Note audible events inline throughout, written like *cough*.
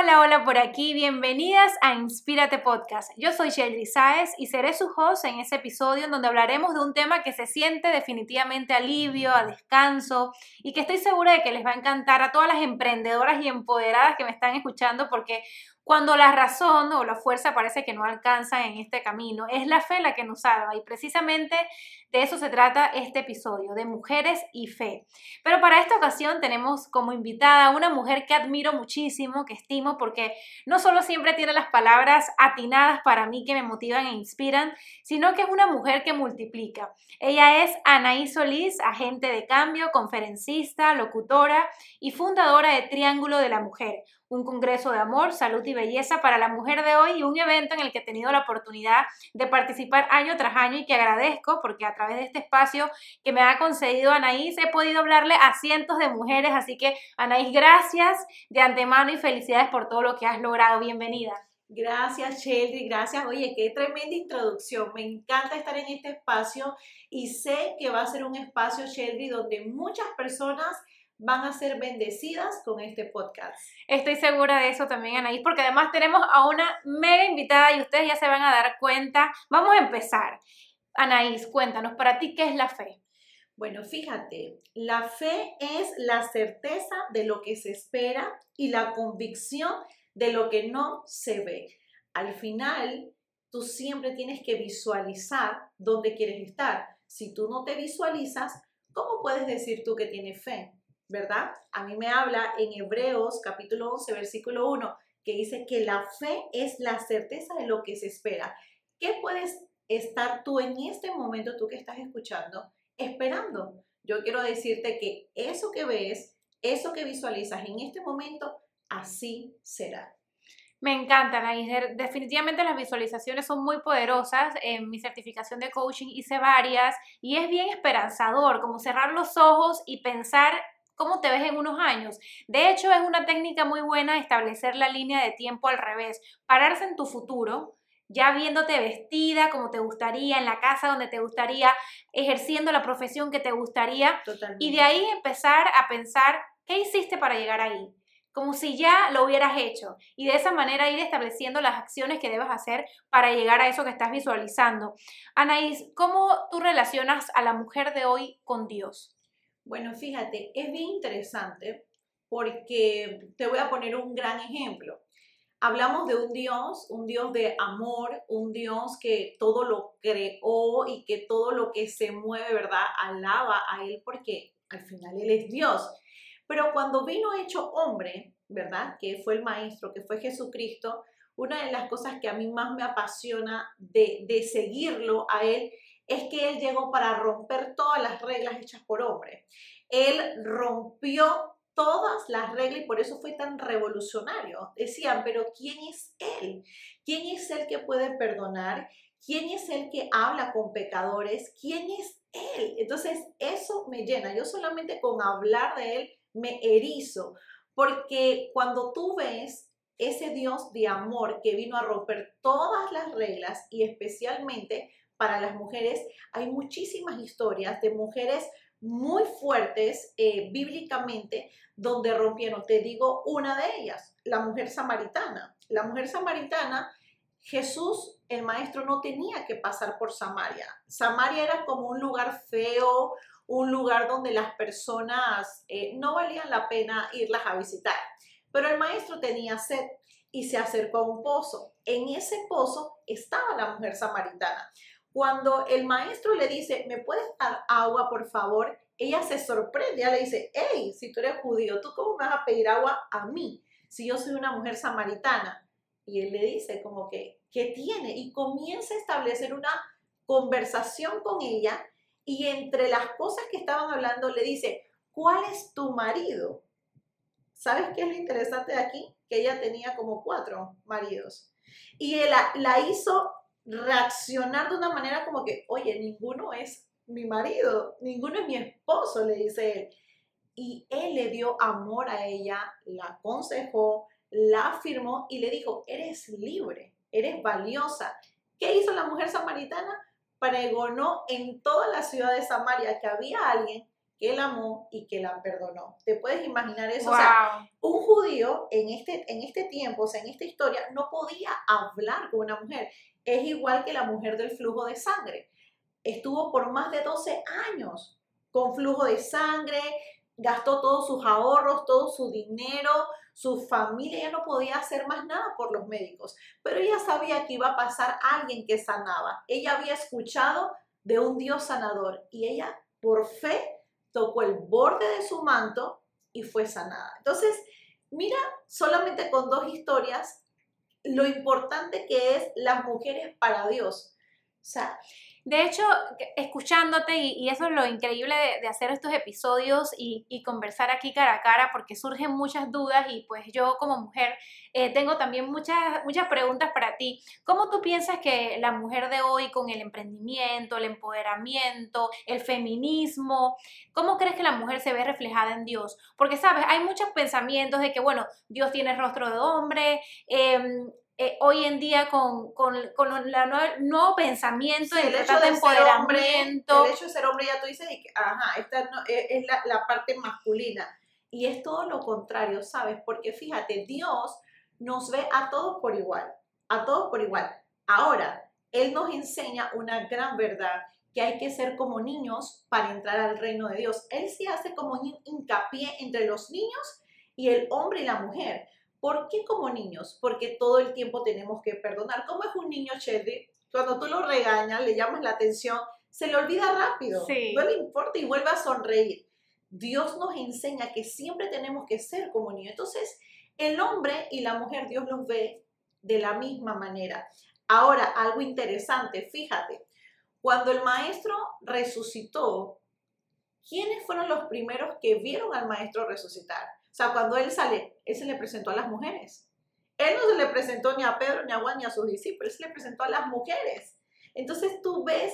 Hola, hola por aquí, bienvenidas a Inspírate Podcast. Yo soy Sheldry Saez y seré su host en ese episodio en donde hablaremos de un tema que se siente definitivamente alivio, a descanso y que estoy segura de que les va a encantar a todas las emprendedoras y empoderadas que me están escuchando porque cuando la razón o la fuerza parece que no alcanzan en este camino, es la fe la que nos salva y precisamente de eso se trata este episodio, de mujeres y fe. Pero para esta ocasión tenemos como invitada a una mujer que admiro muchísimo, que estimo, porque no solo siempre tiene las palabras atinadas para mí que me motivan e inspiran, sino que es una mujer que multiplica. Ella es Anaí Solís, agente de cambio, conferencista, locutora y fundadora de Triángulo de la Mujer, un congreso de amor, salud y belleza para la mujer de hoy y un evento en el que he tenido la oportunidad de participar año tras año y que agradezco porque a través de este espacio que me ha concedido Anaís he podido hablarle a cientos de mujeres. Así que Anaís, gracias de antemano y felicidades por todo lo que has logrado. Bienvenida. Gracias, Sheldry, gracias. Oye, qué tremenda introducción. Me encanta estar en este espacio y sé que va a ser un espacio, Sheldry, donde muchas personas van a ser bendecidas con este podcast. Estoy segura de eso también, Anaís, porque además tenemos a una mega invitada y ustedes ya se van a dar cuenta. Vamos a empezar. Anaís, cuéntanos, para ti, ¿qué es la fe? Bueno, fíjate, la fe es la certeza de lo que se espera y la convicción de lo que no se ve. Al final, tú siempre tienes que visualizar dónde quieres estar. Si tú no te visualizas, ¿cómo puedes decir tú que tienes fe? ¿Verdad? A mí me habla en Hebreos capítulo 11, versículo 1, que dice que la fe es la certeza de lo que se espera. ¿Qué puedes estar tú en este momento, tú que estás escuchando, esperando? Yo quiero decirte que eso que ves, eso que visualizas en este momento, así será. Me encantan, Definitivamente las visualizaciones son muy poderosas. En mi certificación de coaching hice varias y es bien esperanzador, como cerrar los ojos y pensar cómo te ves en unos años. De hecho, es una técnica muy buena establecer la línea de tiempo al revés, pararse en tu futuro, ya viéndote vestida como te gustaría, en la casa donde te gustaría, ejerciendo la profesión que te gustaría. Y de ahí empezar a pensar, ¿qué hiciste para llegar ahí? Como si ya lo hubieras hecho. Y de esa manera ir estableciendo las acciones que debes hacer para llegar a eso que estás visualizando. Anaís, ¿cómo tú relacionas a la mujer de hoy con Dios? Bueno, fíjate, es bien interesante porque te voy a poner un gran ejemplo. Hablamos de un Dios, un Dios de amor, un Dios que todo lo creó y que todo lo que se mueve, ¿verdad? Alaba a Él porque al final Él es Dios. Pero cuando vino hecho hombre, ¿verdad? Que fue el Maestro, que fue Jesucristo, una de las cosas que a mí más me apasiona de, de seguirlo a Él es que Él llegó para romper todas las reglas hechas por hombre. Él rompió todas las reglas y por eso fue tan revolucionario. Decían, pero ¿quién es Él? ¿Quién es el que puede perdonar? ¿Quién es el que habla con pecadores? ¿Quién es Él? Entonces, eso me llena. Yo solamente con hablar de Él me erizo, porque cuando tú ves ese Dios de amor que vino a romper todas las reglas y especialmente para las mujeres, hay muchísimas historias de mujeres muy fuertes eh, bíblicamente donde rompieron. Te digo una de ellas, la mujer samaritana. La mujer samaritana, Jesús, el maestro, no tenía que pasar por Samaria. Samaria era como un lugar feo, un lugar donde las personas eh, no valían la pena irlas a visitar. Pero el maestro tenía sed y se acercó a un pozo. En ese pozo estaba la mujer samaritana. Cuando el maestro le dice, ¿me puedes dar agua, por favor? Ella se sorprende, ella le dice, hey, si tú eres judío, ¿tú cómo me vas a pedir agua a mí si yo soy una mujer samaritana? Y él le dice como que, ¿qué tiene? Y comienza a establecer una conversación con ella y entre las cosas que estaban hablando le dice, ¿cuál es tu marido? ¿Sabes qué es lo interesante de aquí? Que ella tenía como cuatro maridos. Y él la, la hizo reaccionar de una manera como que, oye, ninguno es mi marido, ninguno es mi esposo, le dice él. Y él le dio amor a ella, la aconsejó, la afirmó y le dijo, eres libre, eres valiosa. ¿Qué hizo la mujer samaritana? Pregonó en toda la ciudad de Samaria que había alguien que la amó y que la perdonó. ¿Te puedes imaginar eso? O sea, un judío en este, en este tiempo, o sea, en esta historia, no podía hablar con una mujer. Es igual que la mujer del flujo de sangre. Estuvo por más de 12 años con flujo de sangre, gastó todos sus ahorros, todo su dinero, su familia, ya no podía hacer más nada por los médicos, pero ella sabía que iba a pasar alguien que sanaba. Ella había escuchado de un Dios sanador y ella por fe tocó el borde de su manto y fue sanada. Entonces, mira solamente con dos historias lo importante que es las mujeres para Dios. O sea, de hecho, escuchándote, y, eso es lo increíble de, hacer estos episodios y, conversar aquí cara a cara, porque surgen muchas dudas y pues yo como mujer eh, tengo también muchas, muchas preguntas para ti. ¿Cómo tú piensas que la mujer de hoy con el emprendimiento, el empoderamiento, el feminismo, cómo crees que la mujer se ve reflejada en Dios? Porque, sabes, hay muchos pensamientos de que, bueno, Dios tiene rostro de hombre, eh, eh, hoy en día con, con, con nueva, nuevo pensamiento el hecho de, empoderamiento. el hecho de ser hombre, ya tú dices, ajá, esta e, es la, la parte masculina. Y es todo lo contrario, ¿sabes? Porque fíjate, Dios nos ve a todos por igual, a todos por igual. Ahora, Él nos enseña una gran verdad, que hay que ser como niños para entrar al reino de Dios. Él sí hace como hincapié entre los niños y el hombre y la mujer. ¿Por qué como niños? Porque todo el tiempo tenemos que perdonar. ¿Cómo es un niño, Chedri? Cuando tú lo regañas, le llamas la atención, se le olvida rápido, no le importa y vuelve a sonreír. Dios nos enseña que siempre tenemos que ser como niños. Entonces, el hombre y la mujer, Dios los ve de la misma manera. Ahora, algo interesante, fíjate, cuando el maestro resucitó, ¿quiénes fueron los primeros que vieron al maestro resucitar? O sea, cuando él sale, él se le presentó a las mujeres. Él no se le presentó ni a Pedro, ni a Juan, ni a sus discípulos, él se le presentó a las mujeres. Entonces tú ves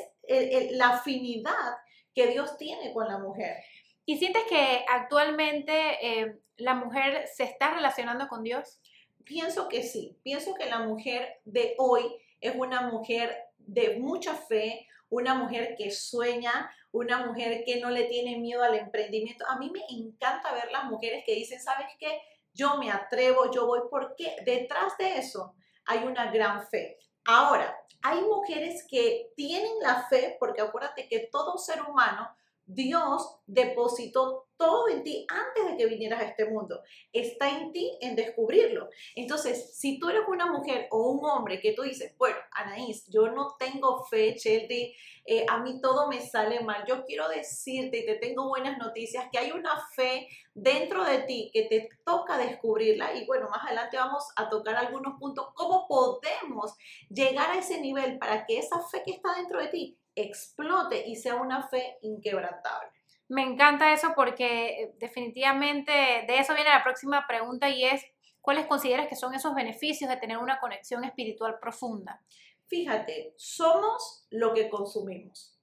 la afinidad que Dios tiene con la mujer. ¿Y sientes que actualmente eh, la mujer se está relacionando con Dios? Pienso que sí. Pienso que la mujer de hoy es una mujer de mucha fe, una mujer que sueña, una mujer que no le tiene miedo al emprendimiento. A mí me encanta ver las mujeres que dicen, ¿sabes qué? Yo me atrevo, yo voy, porque detrás de eso hay una gran fe. Ahora, hay mujeres que tienen la fe, porque acuérdate que todo ser humano Dios depositó todo en ti antes de que vinieras a este mundo. Está en ti en descubrirlo. Entonces, si tú eres una mujer o un hombre que tú dices, bueno, Anaís, yo no tengo fe, Chelsea, eh, a mí todo me sale mal, yo quiero decirte y te tengo buenas noticias, que hay una fe dentro de ti que te toca descubrirla. Y bueno, más adelante vamos a tocar algunos puntos, cómo podemos llegar a ese nivel para que esa fe que está dentro de ti explote y sea una fe inquebrantable. Me encanta eso porque eh, definitivamente de eso viene la próxima pregunta y es, ¿cuáles consideras que son esos beneficios de tener una conexión espiritual profunda? Fíjate, somos lo que consumimos.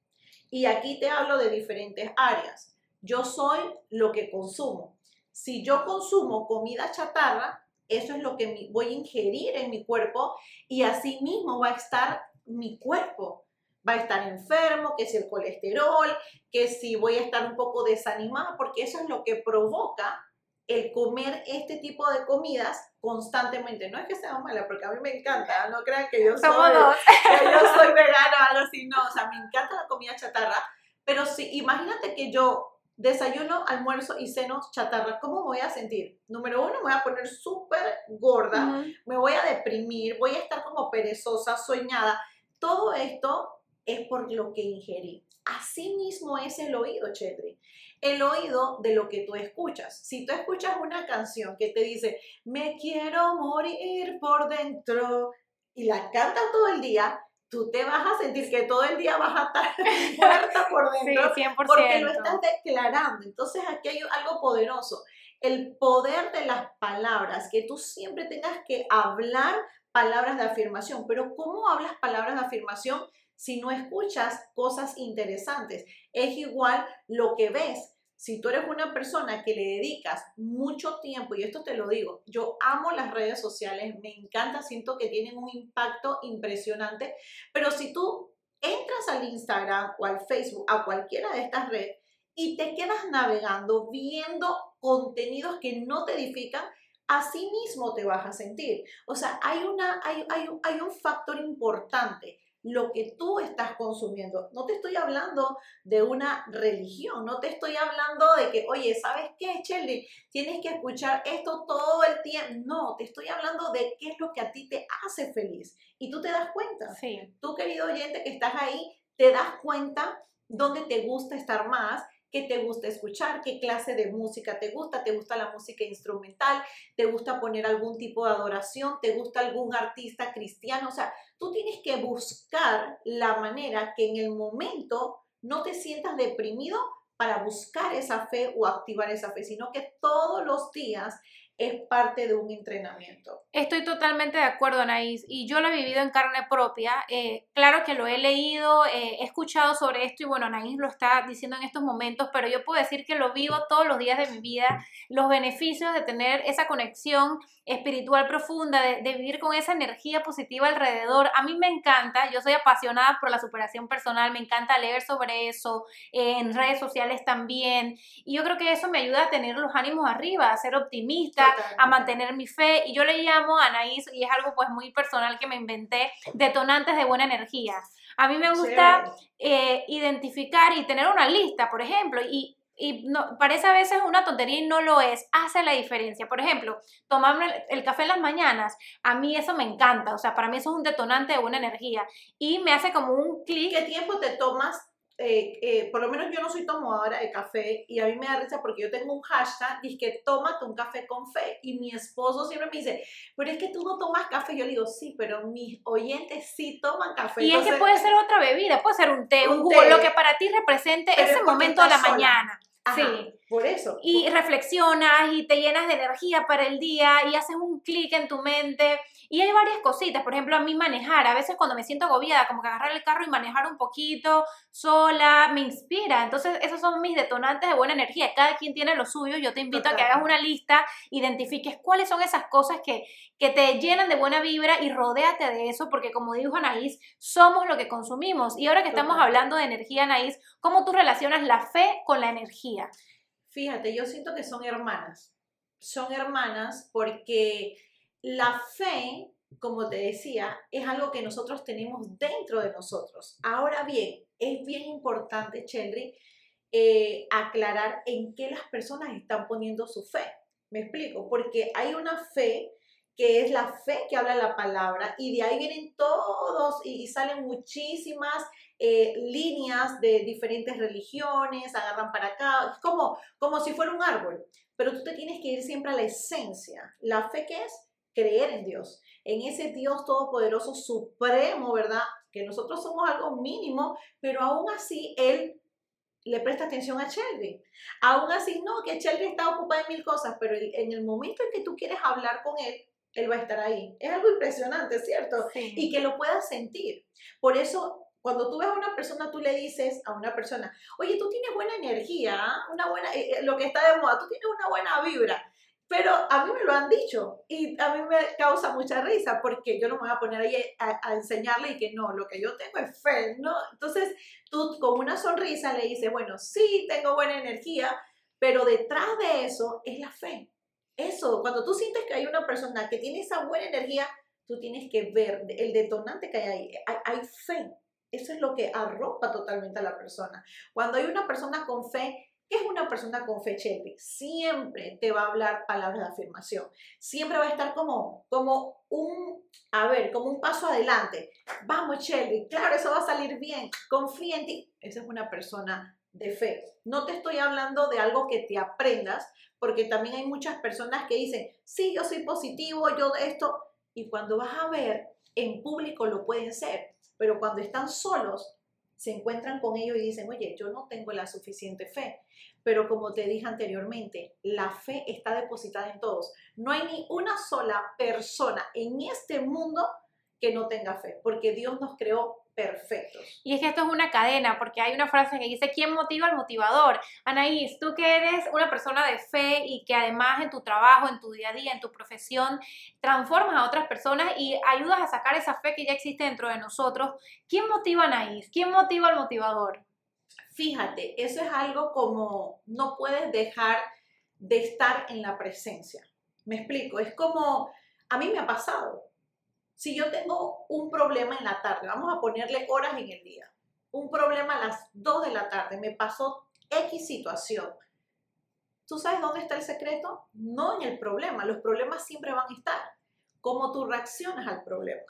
Y aquí te hablo de diferentes áreas. Yo soy lo que consumo. Si yo consumo comida chatarra, eso es lo que voy a ingerir en mi cuerpo y así mismo va a estar mi cuerpo va a estar enfermo, que si el colesterol, que si voy a estar un poco desanimada, porque eso es lo que provoca el comer este tipo de comidas constantemente. No es que sea mala, porque a mí me encanta, no crean que yo soy, que yo soy vegana o algo así, no, o sea, me encanta la comida chatarra, pero si imagínate que yo desayuno, almuerzo y ceno chatarra, ¿cómo me voy a sentir? Número uno, me voy a poner súper gorda, me voy a deprimir, voy a estar como perezosa, soñada. Todo esto es por lo que ingerí. Así mismo es el oído, Chetri. El oído de lo que tú escuchas. Si tú escuchas una canción que te dice, me quiero morir por dentro, y la cantas todo el día, tú te vas a sentir que todo el día vas a estar *laughs* muerta por dentro. Sí, 100%. Porque lo estás declarando. Entonces aquí hay algo poderoso. El poder de las palabras, que tú siempre tengas que hablar palabras de afirmación. Pero ¿cómo hablas palabras de afirmación? Si no escuchas cosas interesantes. Es igual lo que ves. Si tú eres una persona que le dedicas mucho tiempo, y esto te lo digo, yo amo las redes sociales, me encanta, siento que tienen un impacto impresionante, pero si tú entras al Instagram o al Facebook, a cualquiera de estas redes, y te quedas navegando, viendo contenidos que no te edifican, así mismo te vas a sentir. O sea, hay, una, hay, hay, hay un factor importante lo que tú estás consumiendo. No te estoy hablando de una religión, no te estoy hablando de que, oye, ¿sabes qué, Shelly? Tienes que escuchar esto todo el tiempo. No, te estoy hablando de qué es lo que a ti te hace feliz. Y tú te das cuenta. Sí. Tú, querido oyente que estás ahí, te das cuenta dónde te gusta estar más qué te gusta escuchar, qué clase de música te gusta, te gusta la música instrumental, te gusta poner algún tipo de adoración, te gusta algún artista cristiano, o sea, tú tienes que buscar la manera que en el momento no te sientas deprimido para buscar esa fe o activar esa fe, sino que todos los días es parte de un entrenamiento. Estoy totalmente de acuerdo, Anaís, y yo lo he vivido en carne propia. Eh, claro que lo he leído, eh, he escuchado sobre esto y bueno, Anaís lo está diciendo en estos momentos, pero yo puedo decir que lo vivo todos los días de mi vida, los beneficios de tener esa conexión espiritual profunda, de, vivir con esa energía positiva alrededor. A mí me encanta, yo soy apasionada por la superación personal, me encanta leer sobre eso, en redes sociales también, y yo creo que eso me ayuda a tener los ánimos arriba, a ser optimista, a mantener mi fe, y yo le llamo a Anaís, y es algo pues muy personal que me inventé, detonantes de buena energía. A mí me gusta eh, identificar y tener una lista, por ejemplo, y y no, parece a veces una tontería y no lo es, hace la diferencia. Por ejemplo, tomarme el, café en las mañanas, a mí eso me encanta, o sea, para mí eso es un detonante de buena energía y me hace como un clic. ¿Qué tiempo te tomas? Eh, eh, por lo menos yo no soy tomadora de café y a mí me da risa porque yo tengo un hashtag, dice que tómate un café con fe y mi esposo siempre me dice, pero es que tú no tomas café, yo le digo, sí, pero mis oyentes sí toman café. Y es que puede ser otra bebida, puede ser un té, un, jugo, lo que para ti represente ese momento de la mañana sí. Por eso. Y reflexionas y te llenas de energía para el día y haces un clic en tu mente. Y hay varias cositas, por ejemplo, a mí manejar, a veces cuando me siento agobiada, como que agarrar el carro y manejar un poquito sola, me inspira. Entonces, esos son mis detonantes de buena energía. Cada quien tiene lo suyo. Yo te invito a que hagas una lista, identifiques cuáles son esas cosas que, que te llenan de buena vibra y rodéate de eso, porque como dijo Anaís, somos lo que consumimos. Y ahora que estamos hablando de energía, Anaís, ¿cómo tú relacionas la fe con la energía? Fíjate, yo siento que son hermanas. Son hermanas porque la fe, como te decía, es algo que nosotros tenemos dentro de nosotros. Ahora bien, es bien importante, Chendri, eh, aclarar en qué las personas están poniendo su fe. Me explico, porque hay una fe que es la fe que habla la palabra y de ahí vienen todos y salen muchísimas eh, líneas de diferentes religiones, agarran para acá, es como, como si fuera un árbol, pero tú te tienes que ir siempre a la esencia. La fe que es creer en Dios, en ese Dios todopoderoso, supremo, ¿verdad? Que nosotros somos algo mínimo, pero aún así Él le presta atención a Shelby. Aún así, no, que Shelby está ocupada en mil cosas, pero en el momento en que tú quieres hablar con Él, Él va a estar ahí. Es algo impresionante, ¿cierto? Y que lo puedas sentir. Por eso cuando tú ves a una persona, tú le dices a una persona, oye, tú tienes buena energía, ¿ah? una buena, eh, eh, lo que está de moda, tú tienes una buena vibra. Pero a mí me lo han dicho y a mí me causa mucha risa porque yo no me voy a poner ahí a, enseñarle y que no, lo que yo tengo es fe, ¿no? Entonces tú con una sonrisa le dices, bueno, sí, tengo buena energía, pero detrás de eso es la fe. Eso, cuando tú sientes que hay una persona que tiene esa buena energía, tú tienes que ver el detonante que hay ahí. Hay, hay fe, eso es lo que arropa totalmente a la persona. Cuando hay una persona con fe, ¿qué es una persona con fe, Shelby? Siempre te va a hablar palabras de afirmación. Siempre va a estar como, como un, a ver, como un paso adelante. Vamos, Shelby, claro, eso va a salir bien. Confía en ti. Esa es una persona de fe. No te estoy hablando de algo que te aprendas, porque también hay muchas personas que dicen, sí, yo soy positivo, yo esto, y cuando vas a ver, en público lo pueden ser, pero cuando están solos, se encuentran con ellos y dicen, oye, yo no tengo la suficiente fe. Pero como te dije anteriormente, la fe está depositada en todos. No hay ni una sola persona en este mundo que no tenga fe, porque Dios nos creó perfectos. Y es que esto es una cadena, porque hay una frase que dice, ¿quién motiva al motivador? Anaís, tú que eres una persona de fe y que además en tu trabajo, en tu día a día, en tu profesión, transformas a otras personas y ayudas a sacar esa fe que ya existe dentro de nosotros, ¿quién motiva a Anaís? ¿Quién motiva al motivador? fíjate, eso es algo como no puedes dejar de estar en la presencia. Me explico, es como, a mí me ha pasado. Si yo tengo un problema en la tarde, vamos a ponerle horas en el día, un problema a las 2 de la tarde, me pasó X situación. ¿Tú sabes dónde está el secreto? No en el problema, los problemas siempre van a estar. ¿Cómo tú reaccionas al problema?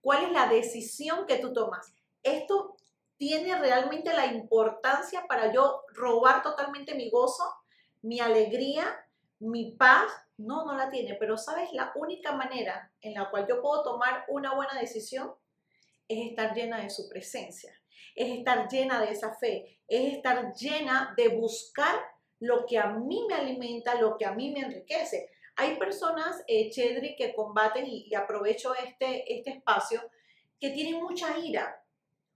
¿Cuál es la decisión que tú tomas? Esto tiene realmente la importancia para yo robar totalmente mi gozo, mi alegría, mi paz. No, no la tiene, pero sabes, la única manera en la cual yo puedo tomar una buena decisión es estar llena de su presencia, es estar llena de esa fe, es estar llena de buscar lo que a mí me alimenta, lo que a mí me enriquece. Hay personas, eh, Chedri, que combaten y, y aprovecho este, este espacio, que tienen mucha ira,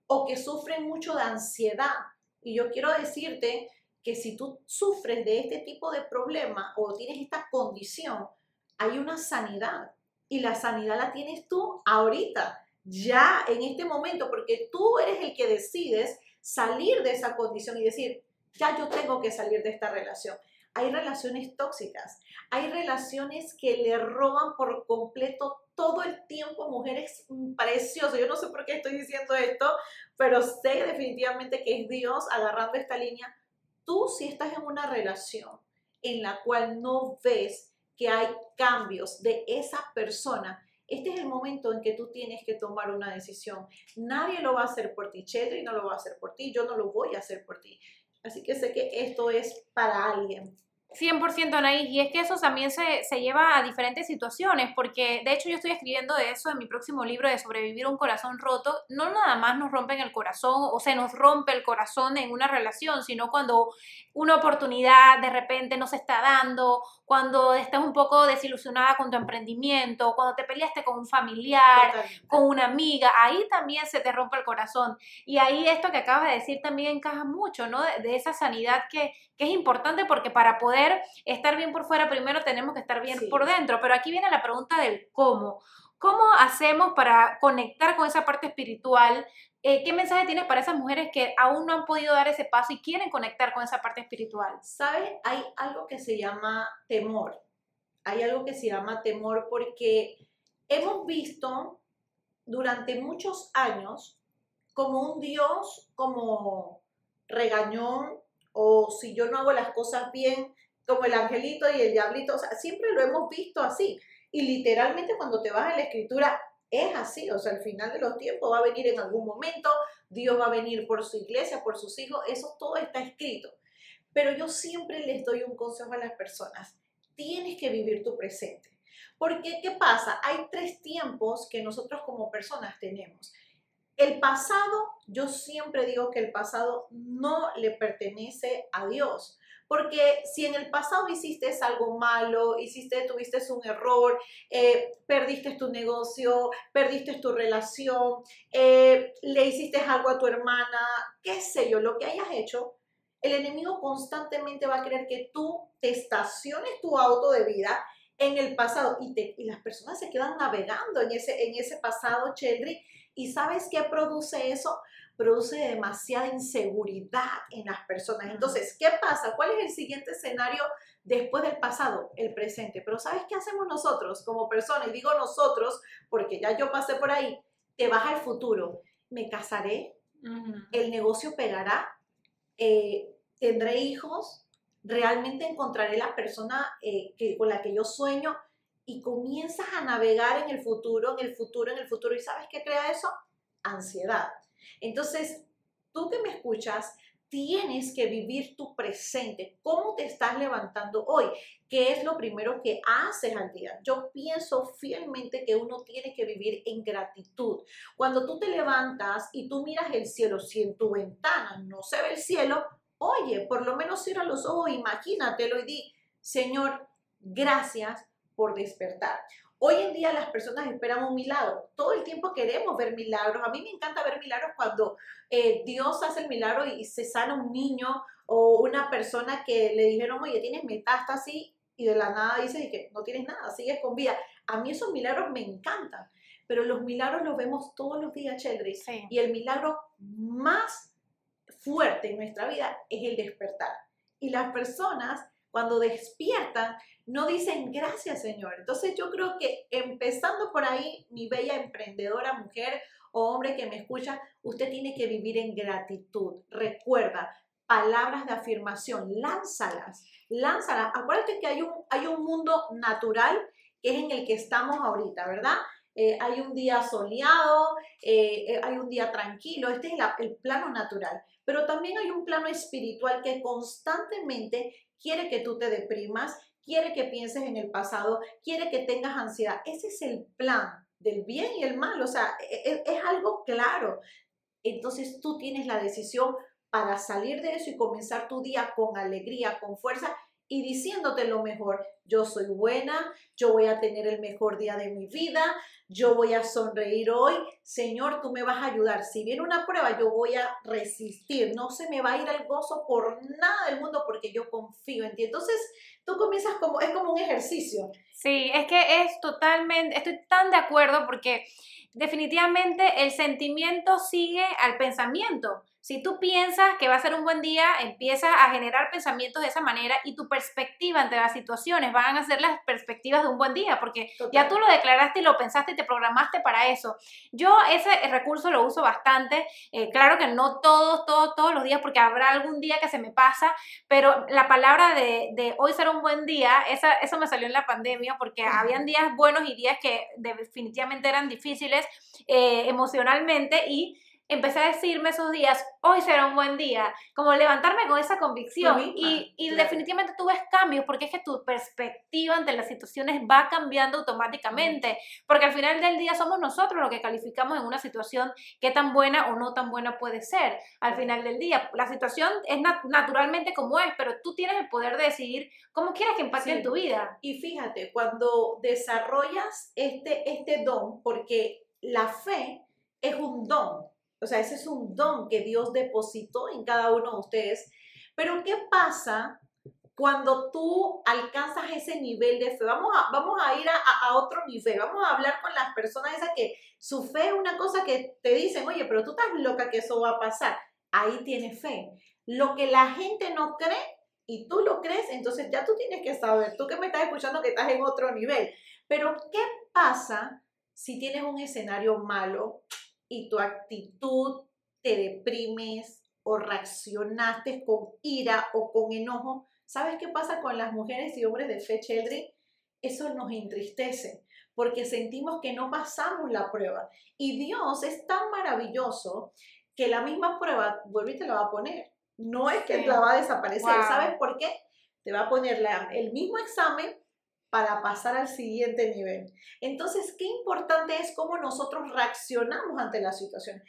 o que sufren mucho de ansiedad. Y yo quiero decirte que si tú sufres de este tipo de problema o tienes esta condición, hay una sanidad. Y la sanidad la tienes tú ahorita, ya en este momento, porque tú eres el que decides salir de esa condición y decir, ya yo tengo que salir de esta relación. Hay relaciones tóxicas, hay relaciones que le roban por completo todo el tiempo mujeres preciosas. Yo no sé por qué estoy diciendo esto, pero sé definitivamente que es Dios agarrando esta línea. Tú si estás en una relación en la cual no ves que hay cambios de esa persona, este es el momento en que tú tienes que tomar una decisión. Nadie lo va a hacer por ti, Chedri no lo va a hacer por ti, yo no lo voy a hacer por ti. Así que sé que esto es para alguien. 100% Anaís, y es que eso también se, se, lleva a diferentes situaciones, porque de hecho yo estoy escribiendo de eso en mi próximo libro de sobrevivir un corazón roto, no nada más nos rompen el corazón o se nos rompe el corazón en una relación, sino cuando una oportunidad de repente no se está dando, cuando estás un poco desilusionada con tu emprendimiento, cuando te peleaste con un familiar, con una amiga, ahí también se te rompe el corazón. Y ahí esto que acabas de decir también encaja mucho, ¿no? De, de esa sanidad que, que es importante porque para poder estar bien por fuera primero tenemos que estar bien por dentro. Pero aquí viene la pregunta del cómo. ¿Cómo hacemos para conectar con esa parte espiritual? Eh, ¿Qué mensaje tienes para esas mujeres que aún no han podido dar ese paso y quieren conectar con esa parte espiritual? ¿Sabes? Hay algo que se llama temor. Hay algo que se llama temor porque hemos visto durante muchos años como un Dios como regañón, o si yo no hago las cosas bien, como el angelito y el diablito, o sea, siempre lo hemos visto así. Y literalmente cuando te vas a la escritura, es así, o sea, al final de los tiempos va a venir en algún momento, Dios va a venir por su iglesia, por sus hijos, eso todo está escrito. Pero yo siempre les doy un consejo a las personas, tienes que vivir tu presente. Porque, ¿qué pasa? Hay tres tiempos que nosotros como personas tenemos. El pasado, yo siempre digo que el pasado no le pertenece a Dios. Porque si en el pasado hiciste algo malo, hiciste, tuviste un error, eh, perdiste tu negocio, perdiste tu relación, eh, le hiciste algo a tu hermana, qué sé yo, lo que hayas hecho, el enemigo constantemente va a querer que tú te estaciones tu auto de vida en el pasado y, te, y las personas se quedan navegando en ese, en ese pasado, Cheldry, ¿Y sabes qué produce eso? Produce demasiada inseguridad en las personas. Entonces, ¿qué pasa? ¿Cuál es el siguiente escenario después del pasado? El presente. Pero ¿sabes qué hacemos nosotros como personas? Y digo nosotros porque ya yo pasé por ahí. Te vas al futuro. Me casaré, el negocio pegará, eh, tendré hijos, realmente encontraré la persona eh, que, con la que yo sueño y comienzas a navegar en el futuro, en el futuro, en el futuro. ¿Y sabes qué crea eso? Ansiedad. Entonces, tú que me escuchas, tienes que vivir tu presente. ¿Cómo te estás levantando hoy? ¿Qué es lo primero que haces al día? Yo pienso fielmente que uno tiene que vivir en gratitud. Cuando tú te levantas y tú miras el cielo, si en tu ventana no se ve el cielo, oye, por lo menos cierra los ojos, imagínatelo y di, Señor, gracias por despertar. Hoy en día las personas esperan un milagro. Todo el tiempo queremos ver milagros. A mí me encanta ver milagros cuando eh, Dios hace el milagro y se sana un niño o una persona que le dijeron, oye, tienes metástasis y de la nada dice que no tienes nada, sigues con vida. A mí esos milagros me encantan, pero los milagros los vemos todos los días, Cheldry. Y el milagro más fuerte en nuestra vida es el despertar. Y las personas cuando despiertan no dicen gracias Señor. Entonces yo creo que empezando por ahí, mi bella emprendedora mujer o hombre que me escucha, usted tiene que vivir en gratitud. Recuerda, palabras de afirmación, lánzalas, lánzalas. Acuérdate que hay un, hay un mundo natural que es en el que estamos ahorita, ¿verdad? Eh, hay un día soleado, eh, eh, hay un día tranquilo, este es el plano natural, pero también hay un plano espiritual que constantemente quiere que tú te deprimas, quiere que pienses en el pasado, quiere que tengas ansiedad. Ese es el plan del bien y el mal, o sea, e, e, es, algo claro. Entonces tú tienes la decisión para salir de eso y comenzar tu día con alegría, con fuerza y diciéndote lo mejor. Yo soy buena, yo voy a tener el mejor día de mi vida, yo voy a sonreír hoy. Señor, tú me vas a ayudar. Si viene una prueba, yo voy a resistir. No se me va a ir el gozo por nada del mundo porque yo confío en ti. Entonces, tú comienzas como, es como un ejercicio. Sí, es que es totalmente, estoy tan de acuerdo porque definitivamente el sentimiento sigue al pensamiento. Si tú piensas que va a ser un buen día, empiezas a generar pensamientos de esa manera y tu perspectiva ante las situaciones van a ser las perspectivas de un buen día, porque ya tú lo declaraste y lo pensaste y te programaste para eso. Yo ese recurso lo uso bastante, eh, claro que no todos, todos, todos los días, porque habrá algún día que se me pasa, pero la palabra de, de hoy será un buen día, esa, eso me salió en la pandemia, porque habían días buenos y días que definitivamente eran difíciles eh, emocionalmente y empecé a decirme esos días, hoy será un buen día, como levantarme con esa convicción. Y, y definitivamente tú ves cambios porque es que tu perspectiva ante las situaciones va cambiando automáticamente, porque al final del día somos nosotros los que calificamos en una situación qué tan buena o no tan buena puede ser. Al final del día, la situación es naturalmente como es, pero tú tienes el poder de decidir cómo quieres que impacte en tu vida. Y fíjate, cuando desarrollas este, este don, porque la fe es un don, o sea, ese es un don que Dios depositó en cada uno de ustedes. Pero ¿qué pasa cuando tú alcanzas ese nivel de fe? Vamos a, vamos a ir a, otro nivel, vamos a hablar con las personas esas que su fe es una cosa que te dicen, oye, pero tú estás loca que eso va a pasar. Ahí tienes fe. Lo que la gente no cree y tú lo crees, entonces ya tú tienes que saber, tú que me estás escuchando que estás en otro nivel. Pero ¿qué pasa si tienes un escenario malo? Y tu actitud te deprimes o reaccionaste con ira o con enojo, ¿sabes qué pasa con las mujeres y hombres de fe, Cheldry? Eso nos entristece porque sentimos que no pasamos la prueba. Y Dios es tan maravilloso que la misma prueba, vuelve y te la va a poner. No es que la va a desaparecer. ¿Sabes por qué? Te va a poner el mismo examen, para pasar al siguiente nivel. Entonces, qué importante es cómo nosotros reaccionamos ante la situación.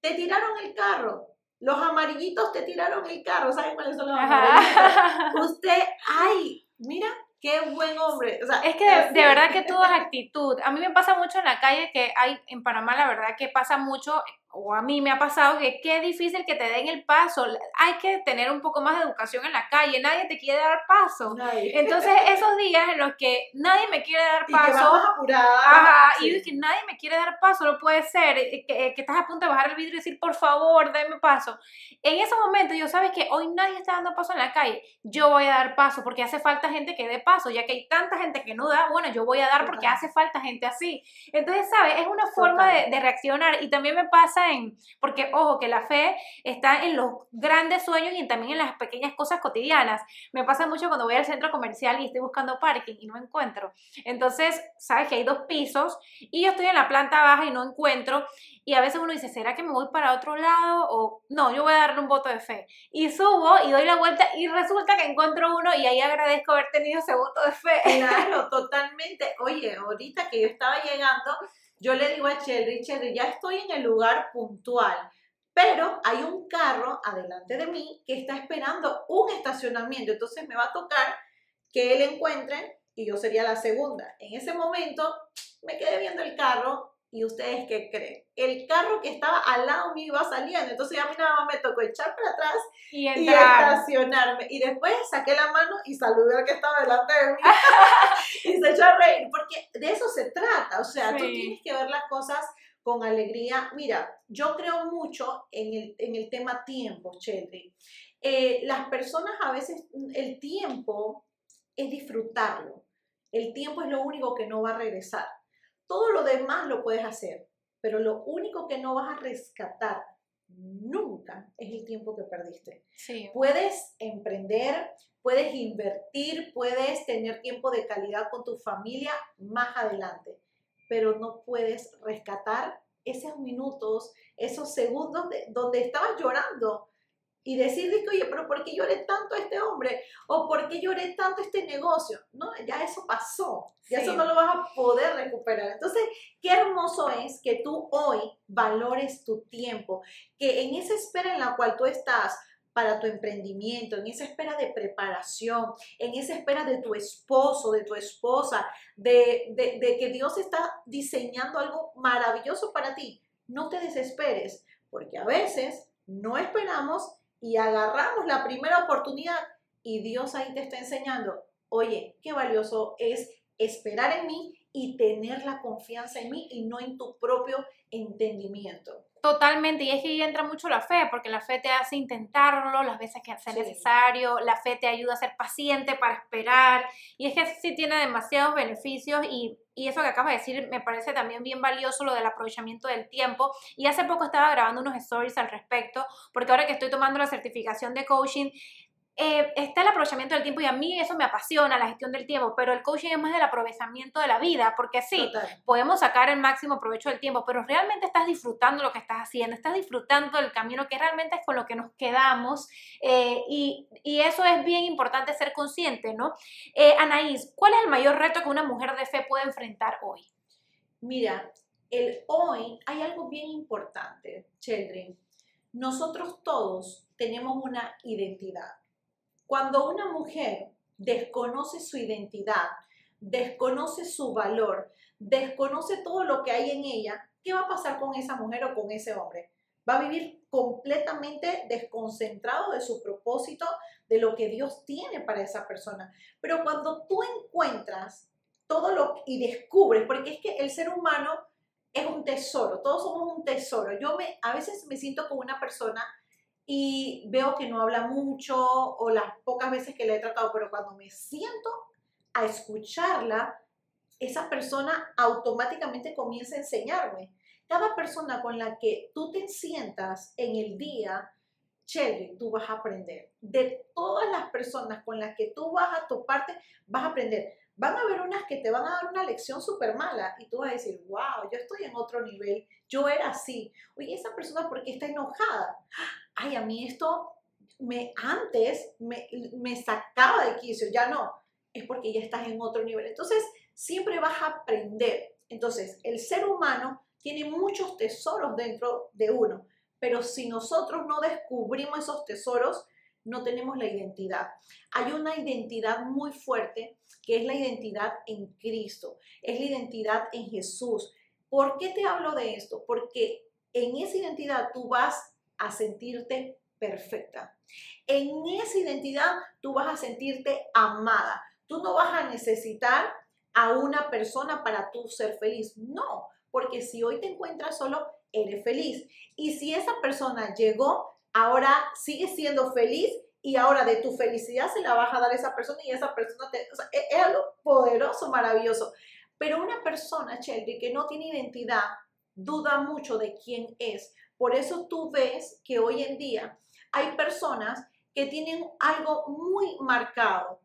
Te tiraron el carro, los amarillitos te tiraron el carro, ¿saben cuáles son los amarillitos? *laughs* Usted, ay, mira, qué buen hombre. es que de, de, *laughs* verdad que tú das actitud. A mí me pasa mucho en la calle que hay, en Panamá la verdad que pasa mucho o a mí me ha pasado que qué difícil que te den el paso. Hay que tener un poco más de educación en la calle. Nadie te quiere dar paso. Entonces, *laughs* esos días en los que nadie me quiere dar paso. Y que vamos apurada. Ajá, y que nadie me quiere dar paso. No puede ser eh, que, eh, que, estás a punto de bajar el vidrio y decir, por favor, dame paso. En esos momentos, yo sabes que hoy nadie está dando paso en la calle. Yo voy a dar paso porque hace falta gente que dé paso. Ya que hay tanta gente que no da, bueno, yo voy a dar porque hace falta gente así. Entonces, ¿sabes? Es una forma de, de reaccionar. Y también me pasa porque ojo, que la fe está en los grandes sueños y también en las pequeñas cosas cotidianas. Me pasa mucho cuando voy al centro comercial y estoy buscando parking y no encuentro. Entonces, sabes que hay dos pisos y yo estoy en la planta baja y no encuentro. Y a veces uno dice, ¿será que me voy para otro lado? O no, yo voy a darle un voto de fe. Y subo y doy la vuelta y resulta que encuentro uno y ahí agradezco haber tenido ese voto de fe. Claro, *laughs* totalmente. Oye, ahorita que yo estaba llegando, yo le digo a Cherry, Cherry, ya estoy en el lugar puntual, pero hay un carro adelante de mí que está esperando un estacionamiento, entonces me va a tocar que él encuentre y yo sería la segunda. En ese momento me quedé viendo el carro ¿Y ustedes qué creen? El carro que estaba al lado mío iba saliendo, entonces a mí nada más me tocó echar para atrás y, estacionarme. Y después saqué la mano y saludé al que estaba delante de mí *laughs* y se echó a reír, porque de eso se trata. O sea, tú tienes que ver las cosas con alegría. Mira, yo creo mucho en el, en el tema tiempo, Chetri. Eh, las personas a veces, el tiempo es disfrutarlo. El tiempo es lo único que no va a regresar. Todo lo demás lo puedes hacer, pero lo único que no vas a rescatar nunca es el tiempo que perdiste. Sí. Puedes emprender, puedes invertir, puedes tener tiempo de calidad con tu familia más adelante, pero no puedes rescatar esos minutos, esos segundos de, donde estabas llorando y decir, oye, pero ¿por qué lloré tanto a este hombre? ¿O por qué lloré tanto a este negocio? No, ya eso pasó, ya eso no lo vas a poder recuperar. Entonces, qué hermoso es que tú hoy valores tu tiempo, que en esa espera en la cual tú estás, para tu emprendimiento, en esa espera de preparación, en esa espera de tu esposo, de tu esposa, de, de, de, que Dios está diseñando algo maravilloso para ti. No te desesperes, porque a veces no esperamos y agarramos la primera oportunidad y Dios ahí te está enseñando, oye, qué valioso es esperar en mí y tener la confianza en mí y no en tu propio entendimiento. Totalmente, y es que ahí entra mucho la fe, porque la fe te hace intentarlo las veces que sea necesario, la fe te ayuda a ser paciente para esperar, y es que sí tiene demasiados beneficios y, y eso que acabas de decir me parece también bien valioso, lo del aprovechamiento del tiempo, y hace poco estaba grabando unos stories al respecto, porque ahora que estoy tomando la certificación de coaching, eh, está el aprovechamiento del tiempo y a mí eso me apasiona, la gestión del tiempo, pero el coaching es más del aprovechamiento de la vida, porque sí, podemos sacar el máximo provecho del tiempo, pero realmente estás disfrutando lo que estás haciendo, estás disfrutando del camino que realmente es con lo que nos quedamos eh, y, y, eso es bien importante ser consciente, ¿no? Eh, Anaís, ¿cuál es el mayor reto que una mujer de fe puede enfrentar hoy? Mira, el hoy hay algo bien importante, Children. Nosotros todos tenemos una identidad cuando una mujer desconoce su identidad, desconoce su valor, desconoce todo lo que hay en ella, ¿qué va a pasar con esa mujer o con ese hombre? Va a vivir completamente desconcentrado de su propósito, de lo que Dios tiene para esa persona. Pero cuando tú encuentras todo lo y descubres, porque es que el ser humano es un tesoro, todos somos un tesoro. Yo me a veces me siento como una persona y veo que no habla mucho o las pocas veces que le he tratado, pero cuando me siento a escucharla, esa persona automáticamente comienza a enseñarme. Cada persona con la que tú te sientas en el día, Shelby, tú vas a aprender. De todas las personas con las que tú vas a toparte, vas a aprender. Van a haber unas que te van a dar una lección súper mala y tú vas a decir, wow, yo estoy en otro nivel, yo era así. Oye, esa persona, ¿por qué está enojada? Ay, a mí esto me, antes me, me sacaba de quicio, ya no, es porque ya estás en otro nivel. Entonces, siempre vas a aprender. Entonces, el ser humano tiene muchos tesoros dentro de uno, pero si nosotros no descubrimos esos tesoros, no tenemos la identidad. Hay una identidad muy fuerte que es la identidad en Cristo, es la identidad en Jesús. ¿Por qué te hablo de esto? Porque en esa identidad tú vas a sentirte perfecta. En esa identidad tú vas a sentirte amada. Tú no vas a necesitar a una persona para tú ser feliz. No, porque si hoy te encuentras solo, eres feliz. Y si esa persona llegó, ahora sigue siendo feliz y ahora de tu felicidad se la vas a dar a esa persona y esa persona te, o sea, es, algo poderoso, maravilloso. Pero una persona, Shelby, que no tiene identidad, duda mucho de quién es, por eso tú ves que hoy en día hay personas que tienen algo muy marcado.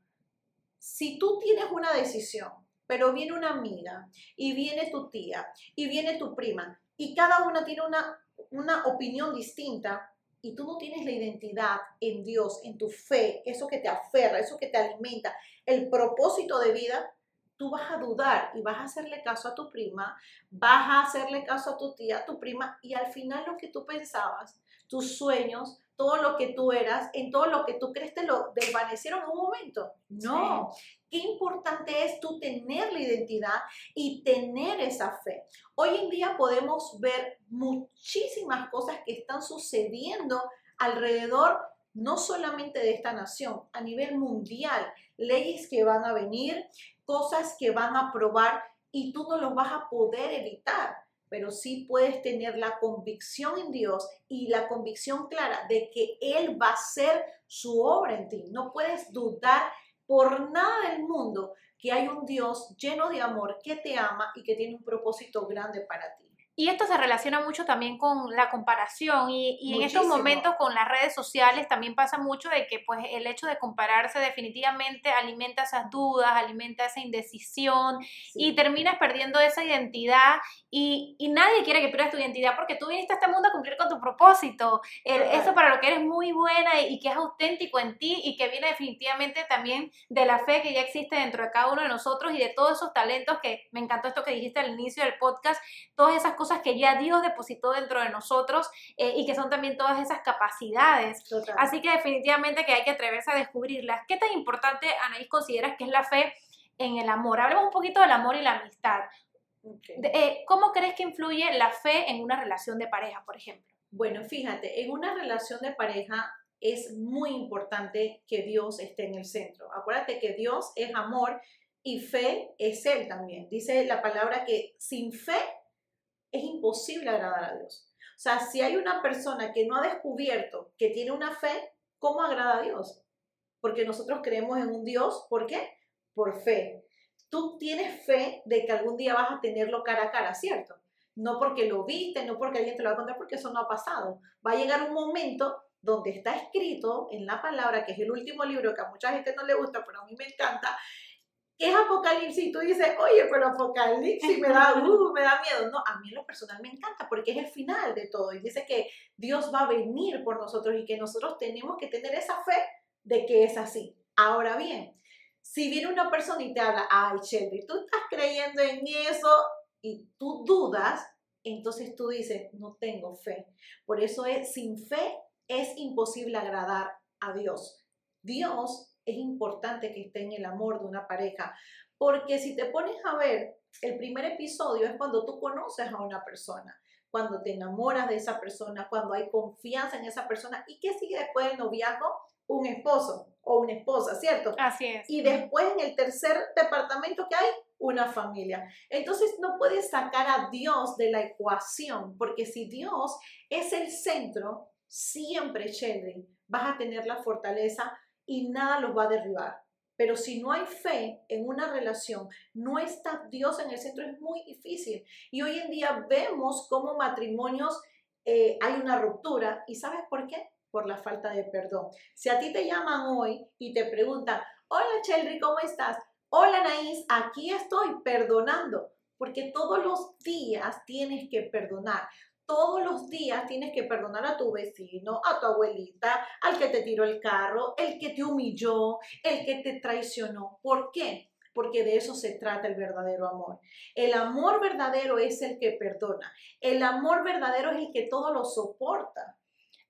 Si tú tienes una decisión, pero viene una amiga y viene tu tía y viene tu prima y cada una tiene una, una opinión distinta y tú no tienes la identidad en Dios, en tu fe, eso que te aferra, eso que te alimenta, el propósito de vida, tú vas a dudar y vas a hacerle caso a tu prima, vas a hacerle caso a tu tía, a tu prima, y al final lo que tú pensabas, tus sueños, todo lo que tú eras, en todo lo que tú crees te lo desvanecieron en un momento. No, qué importante es tú tener la identidad y tener esa fe. Hoy en día podemos ver muchísimas cosas que están sucediendo alrededor no solamente de esta nación, a nivel mundial, leyes que van a venir, cosas que van a probar y tú no los vas a poder evitar. pero sí puedes tener la convicción en Dios y la convicción clara de que Él va a hacer su obra en ti. No puedes dudar por nada del mundo que hay un Dios lleno de amor que te ama y que tiene un propósito grande para ti. Y esto se relaciona mucho también con la comparación y, en estos momentos con las redes sociales también pasa mucho de que pues el hecho de compararse definitivamente alimenta esas dudas, alimenta esa indecisión y terminas perdiendo esa identidad y, nadie quiere que pierdas tu identidad porque tú viniste a este mundo a cumplir con tu propósito, eso para lo que eres muy buena y, que es auténtico en ti y que viene definitivamente también de la fe que ya existe dentro de cada uno de nosotros y de todos esos talentos que me encantó esto que dijiste al inicio del podcast, todas esas cosas que ya Dios depositó dentro de nosotros eh, y que son también todas esas capacidades. Así que definitivamente que hay que atreverse a descubrirlas. ¿Qué tan importante, Anaís, consideras que es la fe en el amor? Hablemos un poquito del amor y la amistad. Eh, ¿Cómo crees que influye la fe en una relación de pareja, por ejemplo? Bueno, fíjate, en una relación de pareja es muy importante que Dios esté en el centro. Acuérdate que Dios es amor y fe es Él también. Dice la palabra que sin fe es imposible agradar a Dios. O sea, si hay una persona que no ha descubierto que tiene una fe, ¿cómo agrada a Dios? Porque nosotros creemos en un Dios, ¿por qué? Por fe. Tú tienes fe de que algún día vas a tenerlo cara a cara, ¿cierto? No porque lo viste, no porque alguien te lo va a contar, porque eso no ha pasado. Va a llegar un momento donde está escrito en la palabra, que es el último libro que a mucha gente no le gusta, pero a mí me encanta, es Apocalipsis y tú dices, oye, pero Apocalipsis me da, uh, me da miedo. No, a mí en lo personal me encanta porque es el final de todo y dice que Dios va a venir por nosotros y que nosotros tenemos que tener esa fe de que es así. Ahora bien, si viene una persona y te habla, ay, Shelby, tú estás creyendo en eso y tú dudas, entonces tú dices, no tengo fe. Por eso es, sin fe es imposible agradar a Dios. Dios es importante que esté en el amor de una pareja, porque si te pones a ver, el primer episodio es cuando tú conoces a una persona, cuando te enamoras de esa persona, cuando hay confianza en esa persona y que sigue después del noviazgo un esposo o una esposa, ¿cierto? Así es. Y después en el tercer departamento que hay, una familia. Entonces no puedes sacar a Dios de la ecuación, porque si Dios es el centro, siempre, Sheldon, vas a tener la fortaleza y nada los va a derribar. Pero si no hay fe en una relación, no está Dios en el centro, es muy difícil. Y hoy en día vemos cómo matrimonios eh, hay una ruptura. ¿Y sabes por qué? Por la falta de perdón. Si a ti te llaman hoy y te preguntan, hola Chelry, ¿cómo estás? Hola Naís, aquí estoy perdonando. Porque todos los días tienes que perdonar todos los días tienes que perdonar a tu vecino, a tu abuelita, al que te tiró el carro, el que te humilló, el que te traicionó. ¿Por qué? Porque de eso se trata el verdadero amor. El amor verdadero es el que perdona. El amor verdadero es el que todo lo soporta.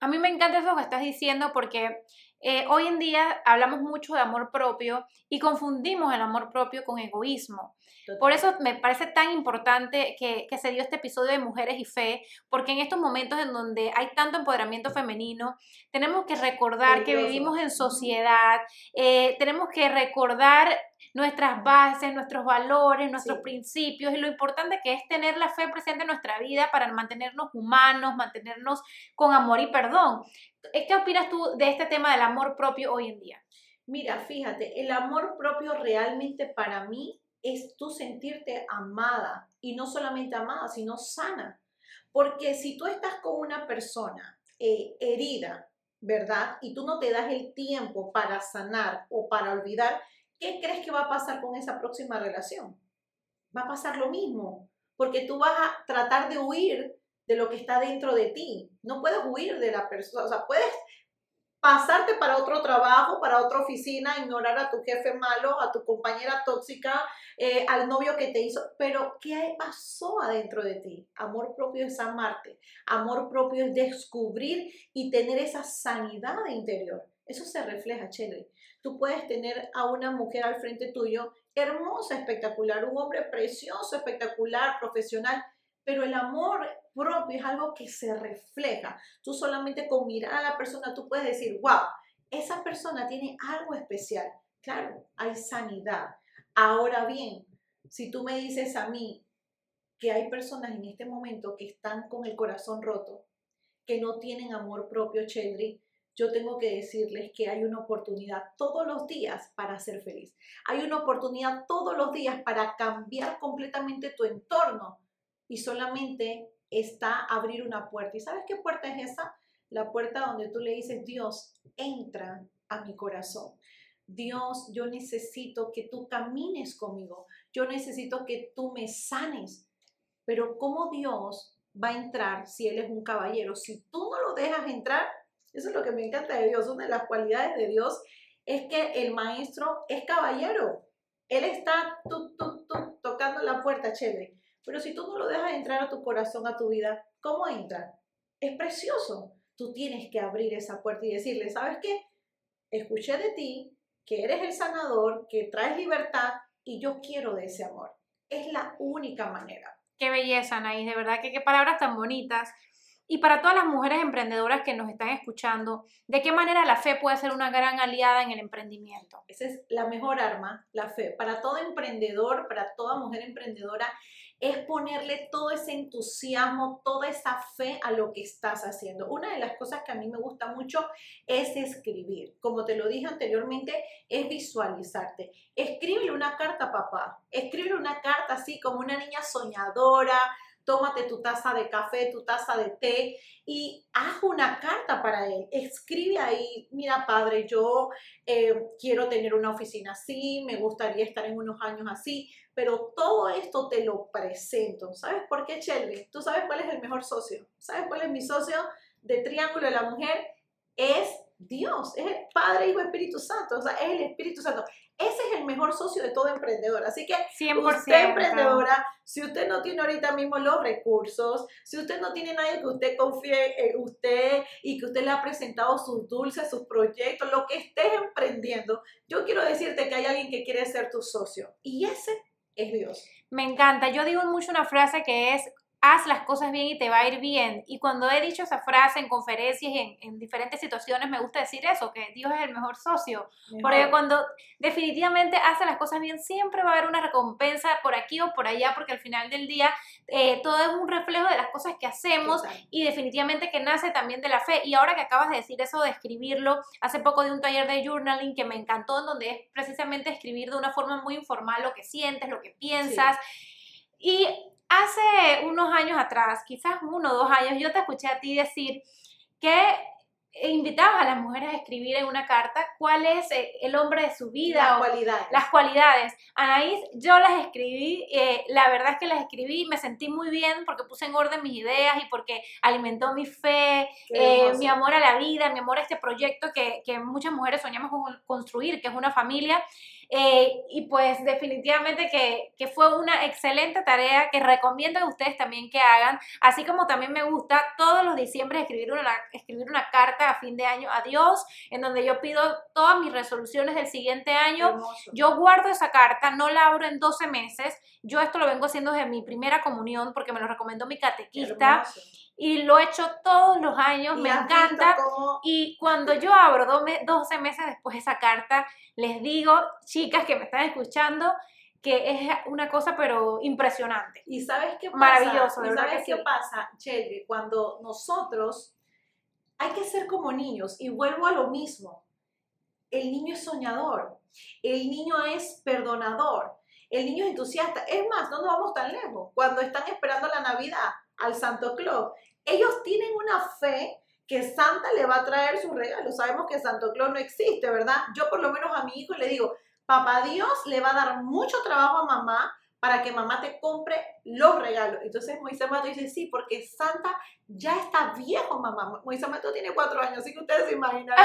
A mí me encanta eso que estás diciendo porque eh, hoy en día hablamos mucho de amor propio y confundimos el amor propio con egoísmo. Por eso me parece tan importante que, se dio este episodio de Mujeres y Fe, porque en estos momentos en donde hay tanto empoderamiento femenino, tenemos que recordar que vivimos en sociedad, eh, tenemos que recordar nuestras bases, nuestros valores, nuestros principios y lo importante que es tener la fe presente en nuestra vida para mantenernos humanos, mantenernos con amor y perdón. ¿Qué opinas tú de este tema del amor propio hoy en día? Mira, fíjate, el amor propio realmente para mí es tú sentirte amada y no solamente amada, sino sana. Porque si tú estás con una persona eh, herida, ¿verdad? Y tú no te das el tiempo para sanar o para olvidar, ¿qué crees que va a pasar con esa próxima relación? Va a pasar lo mismo, porque tú vas a tratar de huir de lo que está dentro de ti. No puedes huir de la persona, o sea, puedes pasarte para otro trabajo, para otra oficina, ignorar a tu jefe malo, a tu compañera tóxica, eh, al novio que te hizo, pero ¿qué pasó adentro de ti? Amor propio es amarte, amor propio es descubrir y tener esa sanidad interior. Eso se refleja, Chévere. Tú puedes tener a una mujer al frente tuyo, hermosa, espectacular, un hombre precioso, espectacular, profesional, pero el amor propio es algo que se refleja. Tú solamente con mirar a la persona, tú puedes decir, wow, esa persona tiene algo especial. Claro, hay sanidad. Ahora bien, si tú me dices a mí, que hay personas en este momento que están con el corazón roto, que no tienen amor propio, Cheldry, yo tengo que decirles que hay una oportunidad todos los días para ser feliz. Hay una oportunidad todos los días para cambiar completamente tu entorno y solamente está abrir una puerta. ¿Y sabes qué puerta es esa? La puerta donde tú le dices, Dios, entra a mi corazón. Dios, yo necesito que tú camines conmigo. Yo necesito que tú me sanes. Pero ¿cómo Dios va a entrar si Él es un caballero? Si tú no lo dejas entrar, eso es lo que me encanta de Dios. Una de las cualidades de Dios es que el maestro es caballero. Él está tocando la puerta, chévere. Pero si tú no lo dejas entrar a tu corazón, a tu vida, ¿cómo entra? Es precioso. Tú tienes que abrir esa puerta y decirle, ¿sabes qué? Escuché de ti que eres el sanador, que traes libertad y yo quiero de ese amor. Es la única manera. Qué belleza, Anaís, de verdad que qué palabras tan bonitas. Y para todas las mujeres emprendedoras que nos están escuchando, ¿de qué manera la fe puede ser una gran aliada en el emprendimiento? Esa es la mejor arma, la fe. Para todo emprendedor, para toda mujer emprendedora, es ponerle todo ese entusiasmo, toda esa fe a lo que estás haciendo. Una de las cosas que a mí me gusta mucho es escribir. Como te lo dije anteriormente, es visualizarte. Escríbele una carta papá, escríbele una carta así como una niña soñadora, tómate tu taza de café, tu taza de té y haz una carta para él. Escribe ahí, mira padre, yo eh, quiero tener una oficina así, me gustaría estar en unos años así, pero todo esto te lo presento. ¿Sabes por qué, Shelby? ¿Tú sabes cuál es el mejor socio? ¿Sabes cuál es mi socio de Triángulo de la Mujer? Es Dios, es el Padre, Hijo, Espíritu Santo, o sea, es el Espíritu Santo. Ese es el mejor socio de todo emprendedor. Así que 100%, usted emprendedora, si usted no tiene ahorita mismo los recursos, si usted no tiene nadie que usted confíe en usted y que usted le ha presentado sus dulces, sus proyectos, lo que estés emprendiendo, yo quiero decirte que hay alguien que quiere ser tu socio. Y ese es Dios. Me encanta. Yo digo mucho una frase que es haz las cosas bien y te va a ir bien. Y cuando he dicho esa frase en conferencias y en, diferentes situaciones, me gusta decir eso, que Dios es el mejor socio. Porque cuando definitivamente hace las cosas bien, siempre va a haber una recompensa por aquí o por allá, porque al final del día eh, todo es un reflejo de las cosas que hacemos y definitivamente que nace también de la fe. Y ahora que acabas de decir eso de escribirlo, hace poco de un taller de journaling que me encantó, en donde es precisamente escribir de una forma muy informal lo que sientes, lo que piensas. Y hace unos años atrás, quizás uno o dos años, yo te escuché a ti decir que invitabas a las mujeres a escribir en una carta cuál es eh, el hombre de su vida. Las cualidades. Las cualidades. Anaís, yo las escribí, eh, la verdad es que las escribí, me sentí muy bien porque puse en orden mis ideas y porque alimentó mi fe, eh, mi amor a la vida, mi amor a este proyecto que, que muchas mujeres soñamos con construir, que es una familia. Eh, y pues definitivamente que, que, fue una excelente tarea que recomiendo a ustedes también que hagan, así como también me gusta todos los diciembre escribir una, escribir una carta a fin de año a Dios, en donde yo pido todas mis resoluciones del siguiente año. Yo guardo esa carta, no la abro en 12 meses. Yo esto lo vengo haciendo desde mi primera comunión porque me lo recomendó mi catequista y lo he hecho todos los años, me encanta. Y cuando yo abro 12 meses después esa carta, les digo, chicas que me están escuchando, que es una cosa pero impresionante. ¿Y sabes qué pasa? Maravilloso, ¿Y sabes qué pasa, Chelly? Cuando nosotros hay que ser como niños, y vuelvo a lo mismo, el niño es soñador, el niño es perdonador, el niño es entusiasta. Es más, no nos vamos tan lejos. Cuando están esperando la Navidad al Santo Claus, ellos tienen una fe que Santa le va a traer su regalo. Sabemos que Santo Claus no existe, ¿verdad? Yo por lo menos a mi hijo le digo, papá Dios le va a dar mucho trabajo a mamá para que mamá te compre los regalos. Entonces Moisés Mato dice, sí, porque Santa ya está viejo, mamá. Moisés Mato tiene cuatro años, así que ustedes se imaginan.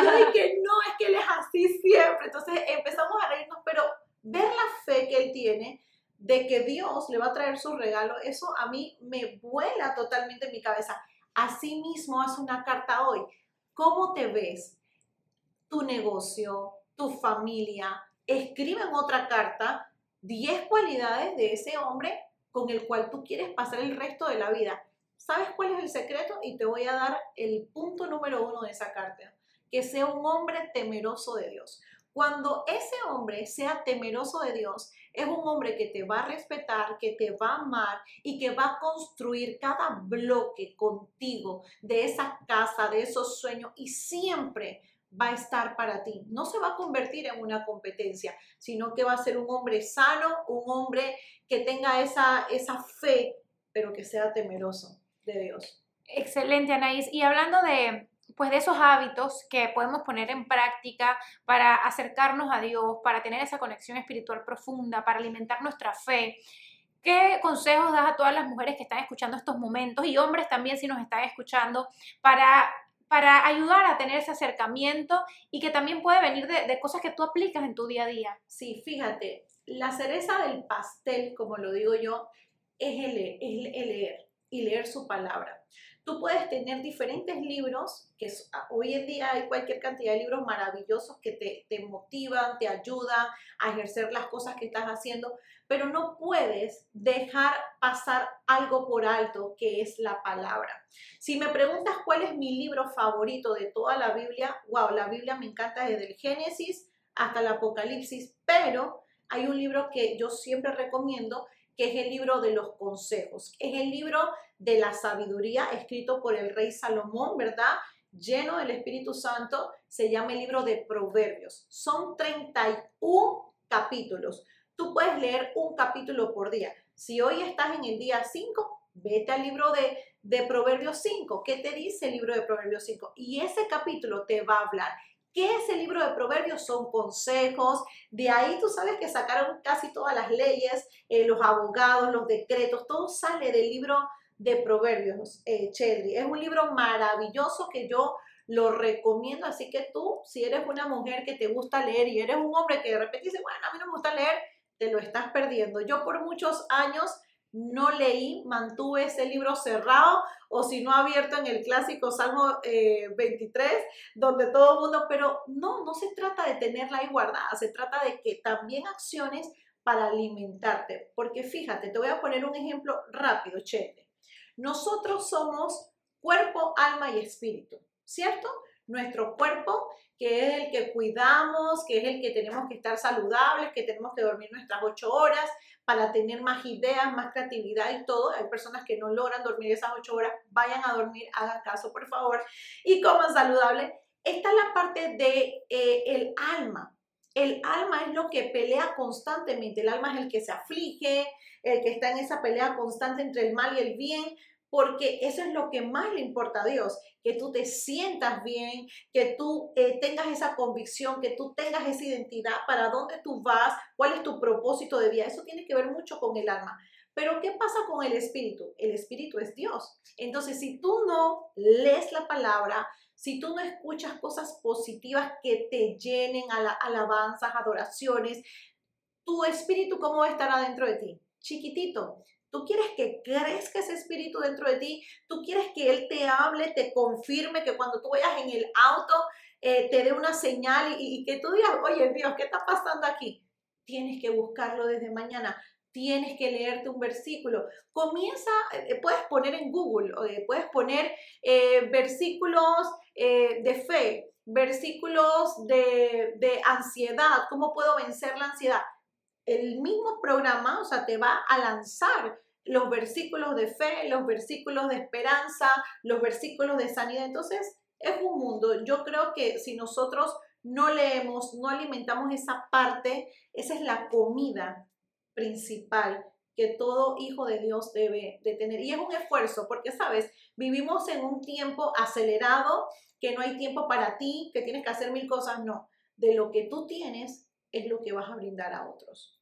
Y yo no, es que él es así siempre. Entonces empezamos a reírnos, pero ver la fe que él tiene de que Dios le va a traer su regalo, eso a mí me vuela totalmente en mi cabeza. Así mismo haz una carta hoy. ¿Cómo te ves? Tu negocio, tu familia. Escribe en otra carta 10 cualidades de ese hombre con el cual tú quieres pasar el resto de la vida. ¿Sabes cuál es el secreto? Y te voy a dar el punto número uno de esa carta. Que sea un hombre temeroso de Dios. Cuando ese hombre sea temeroso de Dios, es un hombre que te va a respetar, que te va a amar y que va a construir cada bloque contigo de esa casa, de esos sueños y siempre va a estar para ti. No se va a convertir en una competencia, sino que va a ser un hombre sano, un hombre que tenga esa, esa fe, pero que sea temeroso de Dios. Excelente, Anaís. Y hablando de, pues de esos hábitos que podemos poner en práctica para acercarnos a Dios, para tener esa conexión espiritual profunda, para alimentar nuestra fe. ¿Qué consejos das a todas las mujeres que están escuchando estos momentos y hombres también si nos están escuchando para, para ayudar a tener ese acercamiento y que también puede venir de, cosas que tú aplicas en tu día a día? Sí, fíjate, la cereza del pastel, como lo digo yo, es el, es el leer y leer su palabra. Tú puedes tener diferentes libros, que ah, hoy en día hay cualquier cantidad de libros maravillosos que te, te motivan, te ayudan a ejercer las cosas que estás haciendo, pero no puedes dejar pasar algo por alto que es la palabra. Si me preguntas cuál es mi libro favorito de toda la Biblia, wow, la Biblia me encanta desde el Génesis hasta el Apocalipsis, pero hay un libro que yo siempre recomiendo que es el libro de los consejos, es el libro de la sabiduría escrito por el rey Salomón, ¿verdad? Lleno del Espíritu Santo, se llama el libro de Proverbios. Son 31 capítulos. Tú puedes leer un capítulo por día. Si hoy estás en el día 5, vete al libro de, de Proverbios 5. ¿Qué te dice el libro de Proverbios 5? Y ese capítulo te va a hablar ¿Qué es el libro de Proverbios? Son consejos. De ahí tú sabes que sacaron casi todas las leyes, eh, los abogados, los decretos, todo sale del libro de Proverbios, eh, Es un libro maravilloso que yo lo recomiendo. Así que tú, si eres una mujer que te gusta leer y eres un hombre que de repente dice, bueno, a mí no me gusta leer, te lo estás perdiendo. Yo por muchos años no leí, mantuve ese libro cerrado o si no abierto en el clásico Salmo 23, eh, donde todo mundo, pero no, no se trata de tenerla ahí guardada, se trata de que también acciones para alimentarte. Porque fíjate, te voy a poner un ejemplo rápido, chévere. Nosotros somos cuerpo, alma y espíritu, ¿cierto? Nuestro cuerpo, que es el que cuidamos, que es el que tenemos que estar saludables, que tenemos que dormir nuestras ocho horas, para tener más ideas, más creatividad y todo. Hay personas que no logran dormir esas ocho horas, vayan a dormir, hagan caso por favor y coman saludable. Está la parte de eh, el alma. El alma es lo que pelea constantemente. El alma es el que se aflige, el que está en esa pelea constante entre el mal y el bien, porque eso es lo que más le importa a Dios, que tú te sientas bien, que tú eh, tengas esa convicción, que tú tengas esa identidad, para dónde tú vas, cuál es tu propósito de vida. Eso tiene que ver mucho con el alma. Pero ¿qué pasa con el espíritu? El espíritu es Dios. Entonces, si tú no lees la palabra, si tú no escuchas cosas positivas que te llenen a la, alabanzas, adoraciones, tu espíritu, ¿cómo va a estar adentro de ti? Chiquitito. Tú quieres que crezca ese espíritu dentro de ti. Tú quieres que Él te hable, te confirme, que cuando tú vayas en el auto eh, te dé una señal y, que tú digas, oye Dios, ¿qué está pasando aquí? Tienes que buscarlo desde mañana. Tienes que leerte un versículo. Comienza, eh, puedes poner en Google, eh, puedes poner versículos de fe, versículos de, de ansiedad, cómo puedo vencer la ansiedad el mismo programa, o sea, te va a lanzar los versículos de fe, los versículos de esperanza, los versículos de sanidad. Entonces, es un mundo. Yo creo que si nosotros no leemos, no alimentamos esa parte, esa es la comida principal que todo hijo de Dios debe de tener. Y es un esfuerzo, porque, sabes, vivimos en un tiempo acelerado, que no hay tiempo para ti, que tienes que hacer mil cosas, no. De lo que tú tienes es lo que vas a brindar a otros.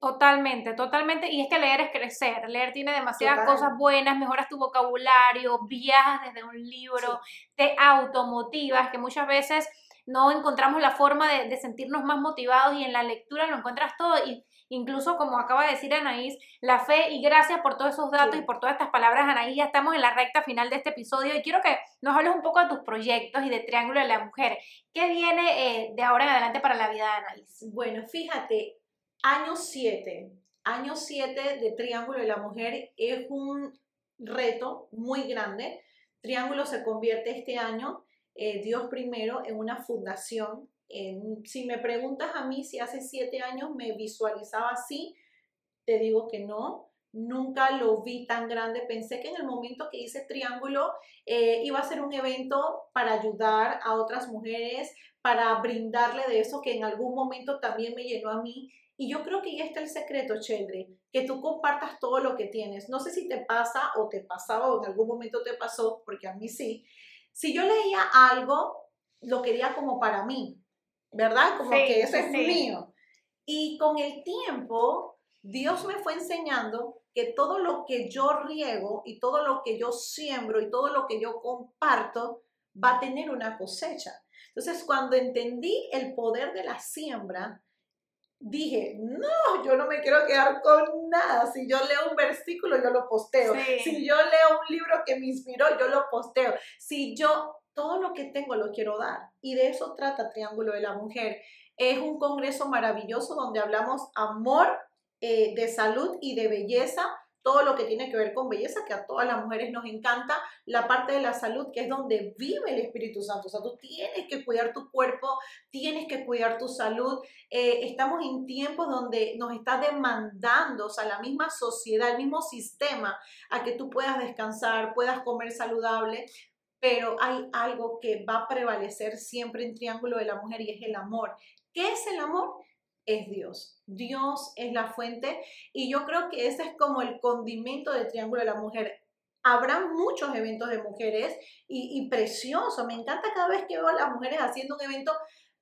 Totalmente, totalmente. Y es que leer es crecer. Leer tiene demasiadas cosas buenas, mejoras tu vocabulario, viajas desde un libro, te automotivas, que muchas veces no encontramos la forma de, sentirnos más motivados y en la lectura lo encuentras todo. Y incluso, como acaba de decir Anaís, la fe y gracias por todos esos datos y por todas estas palabras, Anaís. Ya estamos en la recta final de este episodio y quiero que nos hables un poco de tus proyectos y de Triángulo de la Mujer. ¿Qué viene eh, de ahora en adelante para la vida de Anaís? Bueno, fíjate, Año 7. Año 7 de Triángulo de la Mujer es un reto muy grande. Triángulo se convierte este año, eh, Dios primero, en una fundación si me preguntas a mí si hace siete años me visualizaba así, te digo que no. Nunca lo vi tan grande. Pensé que en el momento que hice Triángulo eh, iba a ser un evento para ayudar a otras mujeres, para brindarle de eso que en algún momento también me llenó a mí. Y yo creo que ya está el secreto, Cheldry, que tú compartas todo lo que tienes. No sé si te pasa o te pasaba o en algún momento te pasó, porque a mí sí. Si yo leía algo, lo quería como para mí, ¿verdad? Como que eso es mío. Y con el tiempo, Dios me fue enseñando que todo lo que yo riego y todo lo que yo siembro y todo lo que yo comparto va a tener una cosecha. Entonces, cuando entendí el poder de la siembra, dije, no, yo no me quiero quedar con nada. Si yo leo un versículo, yo lo posteo. Si yo leo un libro que me inspiró, yo lo posteo. Si yo todo lo que tengo lo quiero dar. Y de eso trata Triángulo de la Mujer. Es un congreso maravilloso donde hablamos amor, eh, de salud y de belleza, todo lo que tiene que ver con belleza, que a todas las mujeres nos encanta, la parte de la salud, que es donde vive el Espíritu Santo. O sea, tú tienes que cuidar tu cuerpo, tienes que cuidar tu salud. Eh, estamos en tiempos donde nos está demandando, o sea, la misma sociedad, el mismo sistema, a que tú puedas descansar, puedas comer saludable. Pero hay algo que va a prevalecer siempre en Triángulo de la Mujer y es el amor. ¿Qué es el amor? Es Dios. Dios es la fuente y yo creo que ese es como el condimento del Triángulo de la Mujer. Habrá muchos eventos de mujeres y, y precioso. Me encanta cada vez que veo a las mujeres haciendo un evento,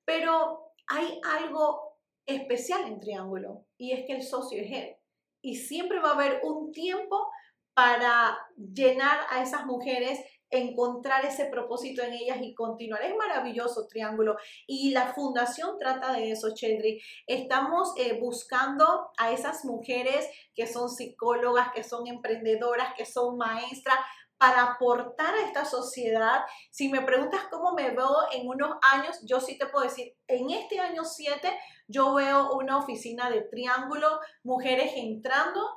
pero hay algo especial en Triángulo y es que el socio es él. Y siempre va a haber un tiempo para llenar a esas mujeres encontrar ese propósito en ellas y continuar. Es maravilloso Triángulo y la fundación trata de eso, Chendri. Estamos eh, buscando a esas mujeres que son psicólogas, que son emprendedoras, que son maestras, para aportar a esta sociedad. Si me preguntas cómo me veo en unos años, yo sí te puedo decir, en este año 7 yo veo una oficina de triángulo, mujeres entrando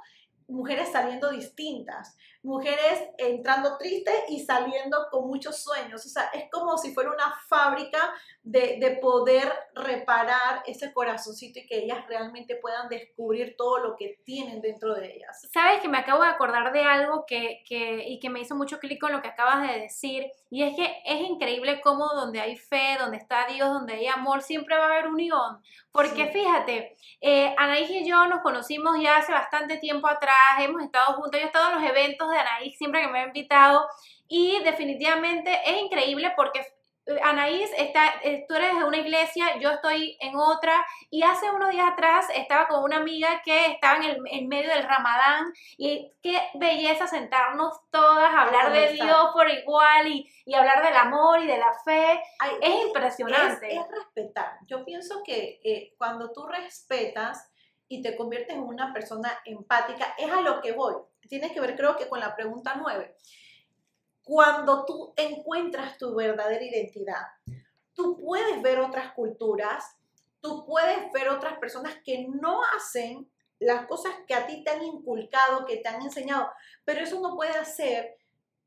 mujeres saliendo distintas, mujeres entrando tristes y saliendo con muchos sueños. O sea, es como si fuera una fábrica de, de, poder reparar ese corazoncito y que ellas realmente puedan descubrir todo lo que tienen dentro de ellas. Sabes que me acabo de acordar de algo que, que, y que me hizo mucho clic con lo que acabas de decir, y es que es increíble cómo donde hay fe, donde está Dios, donde hay amor, siempre va a haber unión. Porque fíjate, eh, Anaís y yo nos conocimos ya hace bastante tiempo atrás, hemos estado juntos, yo he estado en los eventos de Anaís siempre que me ha invitado, y definitivamente es increíble porque Anaís, está, eh, tú eres de una iglesia, yo estoy en otra y hace unos días atrás estaba con una amiga que estaba en, el, en medio del ramadán y qué belleza sentarnos todas, a hablar de Dios por igual y, y, hablar del amor y de la fe. es impresionante. Es, respetar. Yo pienso que eh, cuando tú respetas y te conviertes en una persona empática, es a lo que voy. Tiene que ver creo que con la pregunta nueve cuando tú encuentras tu verdadera identidad, tú puedes ver otras culturas, tú puedes ver otras personas que no hacen las cosas que a ti te han inculcado, que te han enseñado, pero eso no puede hacer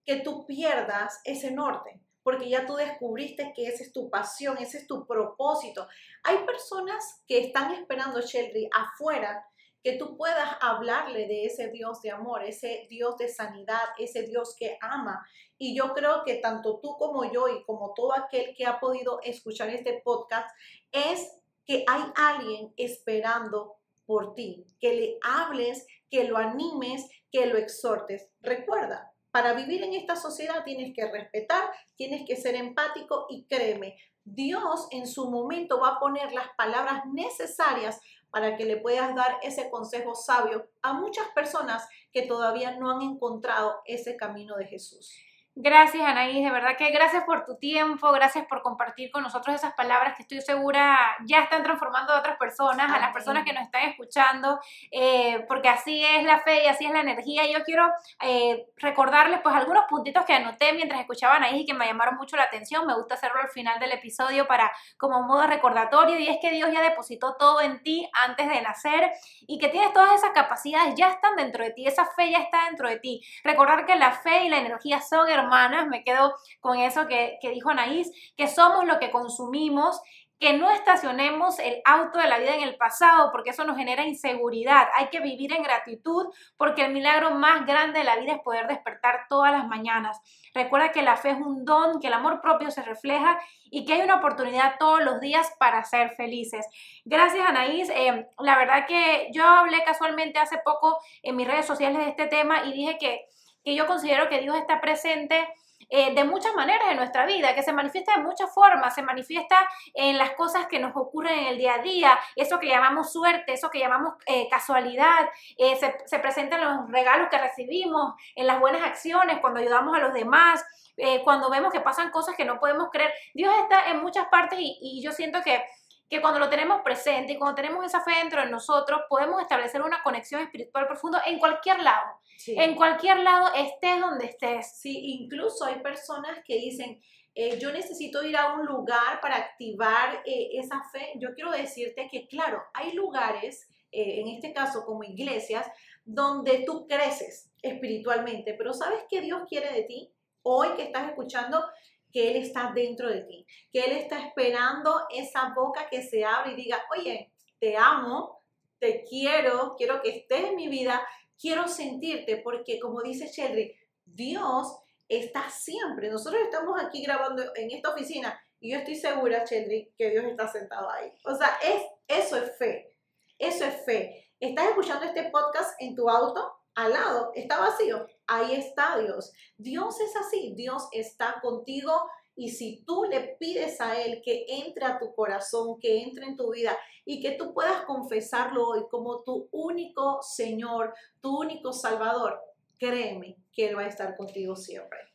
que tú pierdas ese norte, porque ya tú descubriste que esa es tu pasión, ese es tu propósito. Hay personas que están esperando, Shelly, afuera que tú puedas hablarle de ese Dios de amor, ese Dios de sanidad, ese Dios que ama. Y yo creo que tanto tú como yo y como todo aquel que ha podido escuchar este podcast es que hay alguien esperando por ti, que le hables, que lo animes, que lo exhortes. Recuerda, para vivir en esta sociedad tienes que respetar, tienes que ser empático y créeme, Dios en su momento va a poner las palabras necesarias para que le puedas dar ese consejo sabio a muchas personas que todavía no han encontrado ese camino de Jesús. Gracias, Anaís, de verdad que gracias por tu tiempo, gracias por compartir con nosotros esas palabras que estoy segura ya están transformando a otras personas, a las personas que nos están escuchando, eh, porque así es la fe y así es la energía. Yo quiero eh, recordarles pues algunos puntitos que anoté mientras escuchaba a Anaís y que me llamaron mucho la atención. Me gusta hacerlo al final del episodio para como modo recordatorio y es que Dios ya depositó todo en ti antes de nacer y que tienes todas esas capacidades, ya están dentro de ti, esa fe ya está dentro de ti. Recordar que la fe y la energía son hermanas, me quedo con eso que, que dijo Anaís, que somos lo que consumimos que no estacionemos el auto de la vida en el pasado porque eso nos genera inseguridad. Hay que vivir en gratitud porque el milagro más grande de la vida es poder despertar todas las mañanas. Recuerda que la fe es un don, que el amor propio se refleja y que hay una oportunidad todos los días para ser felices. Gracias, Anaís. Eh, la verdad que yo hablé casualmente hace poco en mis redes sociales de este tema y dije que, que yo considero que Dios está presente eh, de muchas maneras en nuestra vida, que se manifiesta de muchas formas, se manifiesta en las cosas que nos ocurren en el día a día, eso que llamamos suerte, eso que llamamos eh, casualidad, eh, se, se presenta en los regalos que recibimos, en las buenas acciones, cuando ayudamos a los demás, cuando vemos que pasan cosas que no podemos creer. Dios está en muchas partes y yo siento que que cuando lo tenemos presente y cuando tenemos esa fe dentro de nosotros, podemos establecer una conexión espiritual profunda en cualquier lado. En cualquier lado, estés donde estés. Sí, incluso hay personas que dicen, eh, yo necesito ir a un lugar para activar eh, esa fe. Yo quiero decirte que, claro, hay lugares, eh, en este caso como iglesias, donde tú creces espiritualmente, pero ¿sabes qué Dios quiere de ti? Hoy que estás escuchando, que Él está dentro de ti, que Él está esperando esa boca que se abre y diga, oye, te amo, te quiero, quiero que estés en mi vida, quiero sentirte, porque como dice Sheldry, Dios está siempre. Nosotros estamos aquí grabando en esta oficina y yo estoy segura, Sheldry, que Dios está sentado ahí. O sea, es, eso es fe, eso es fe. ¿Estás escuchando este podcast en tu auto? Al lado, está vacío ahí está Dios. Dios es así, Dios está contigo y si tú le pides a Él que entre a tu corazón, que entre en tu vida y que tú puedas confesarlo hoy como tu único Señor, tu único Salvador, créeme que Él va a estar contigo siempre.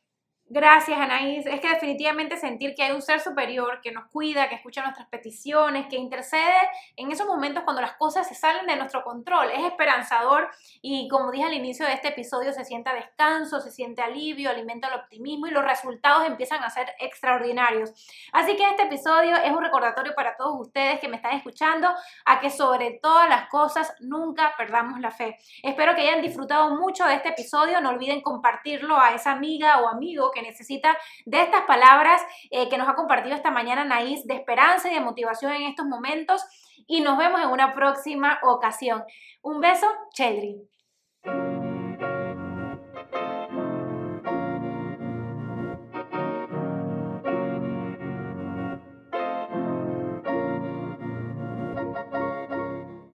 Gracias, Anaís. Es que definitivamente sentir que hay un ser superior que nos cuida, que escucha nuestras peticiones, que intercede en esos momentos cuando las cosas se salen de nuestro control. Es esperanzador y como dije al inicio de este episodio, se siente descanso, se siente alivio, alimenta el optimismo y los resultados empiezan a ser extraordinarios. Así que este episodio es un recordatorio para todos ustedes que me están escuchando a que sobre todas las cosas nunca perdamos la fe. Espero que hayan disfrutado mucho de este episodio. No olviden compartirlo a esa amiga o amigo que necesita de estas palabras eh, que nos ha compartido esta mañana Naís de esperanza y de motivación en estos momentos. Y nos vemos en una próxima ocasión. Un beso, Cheldry.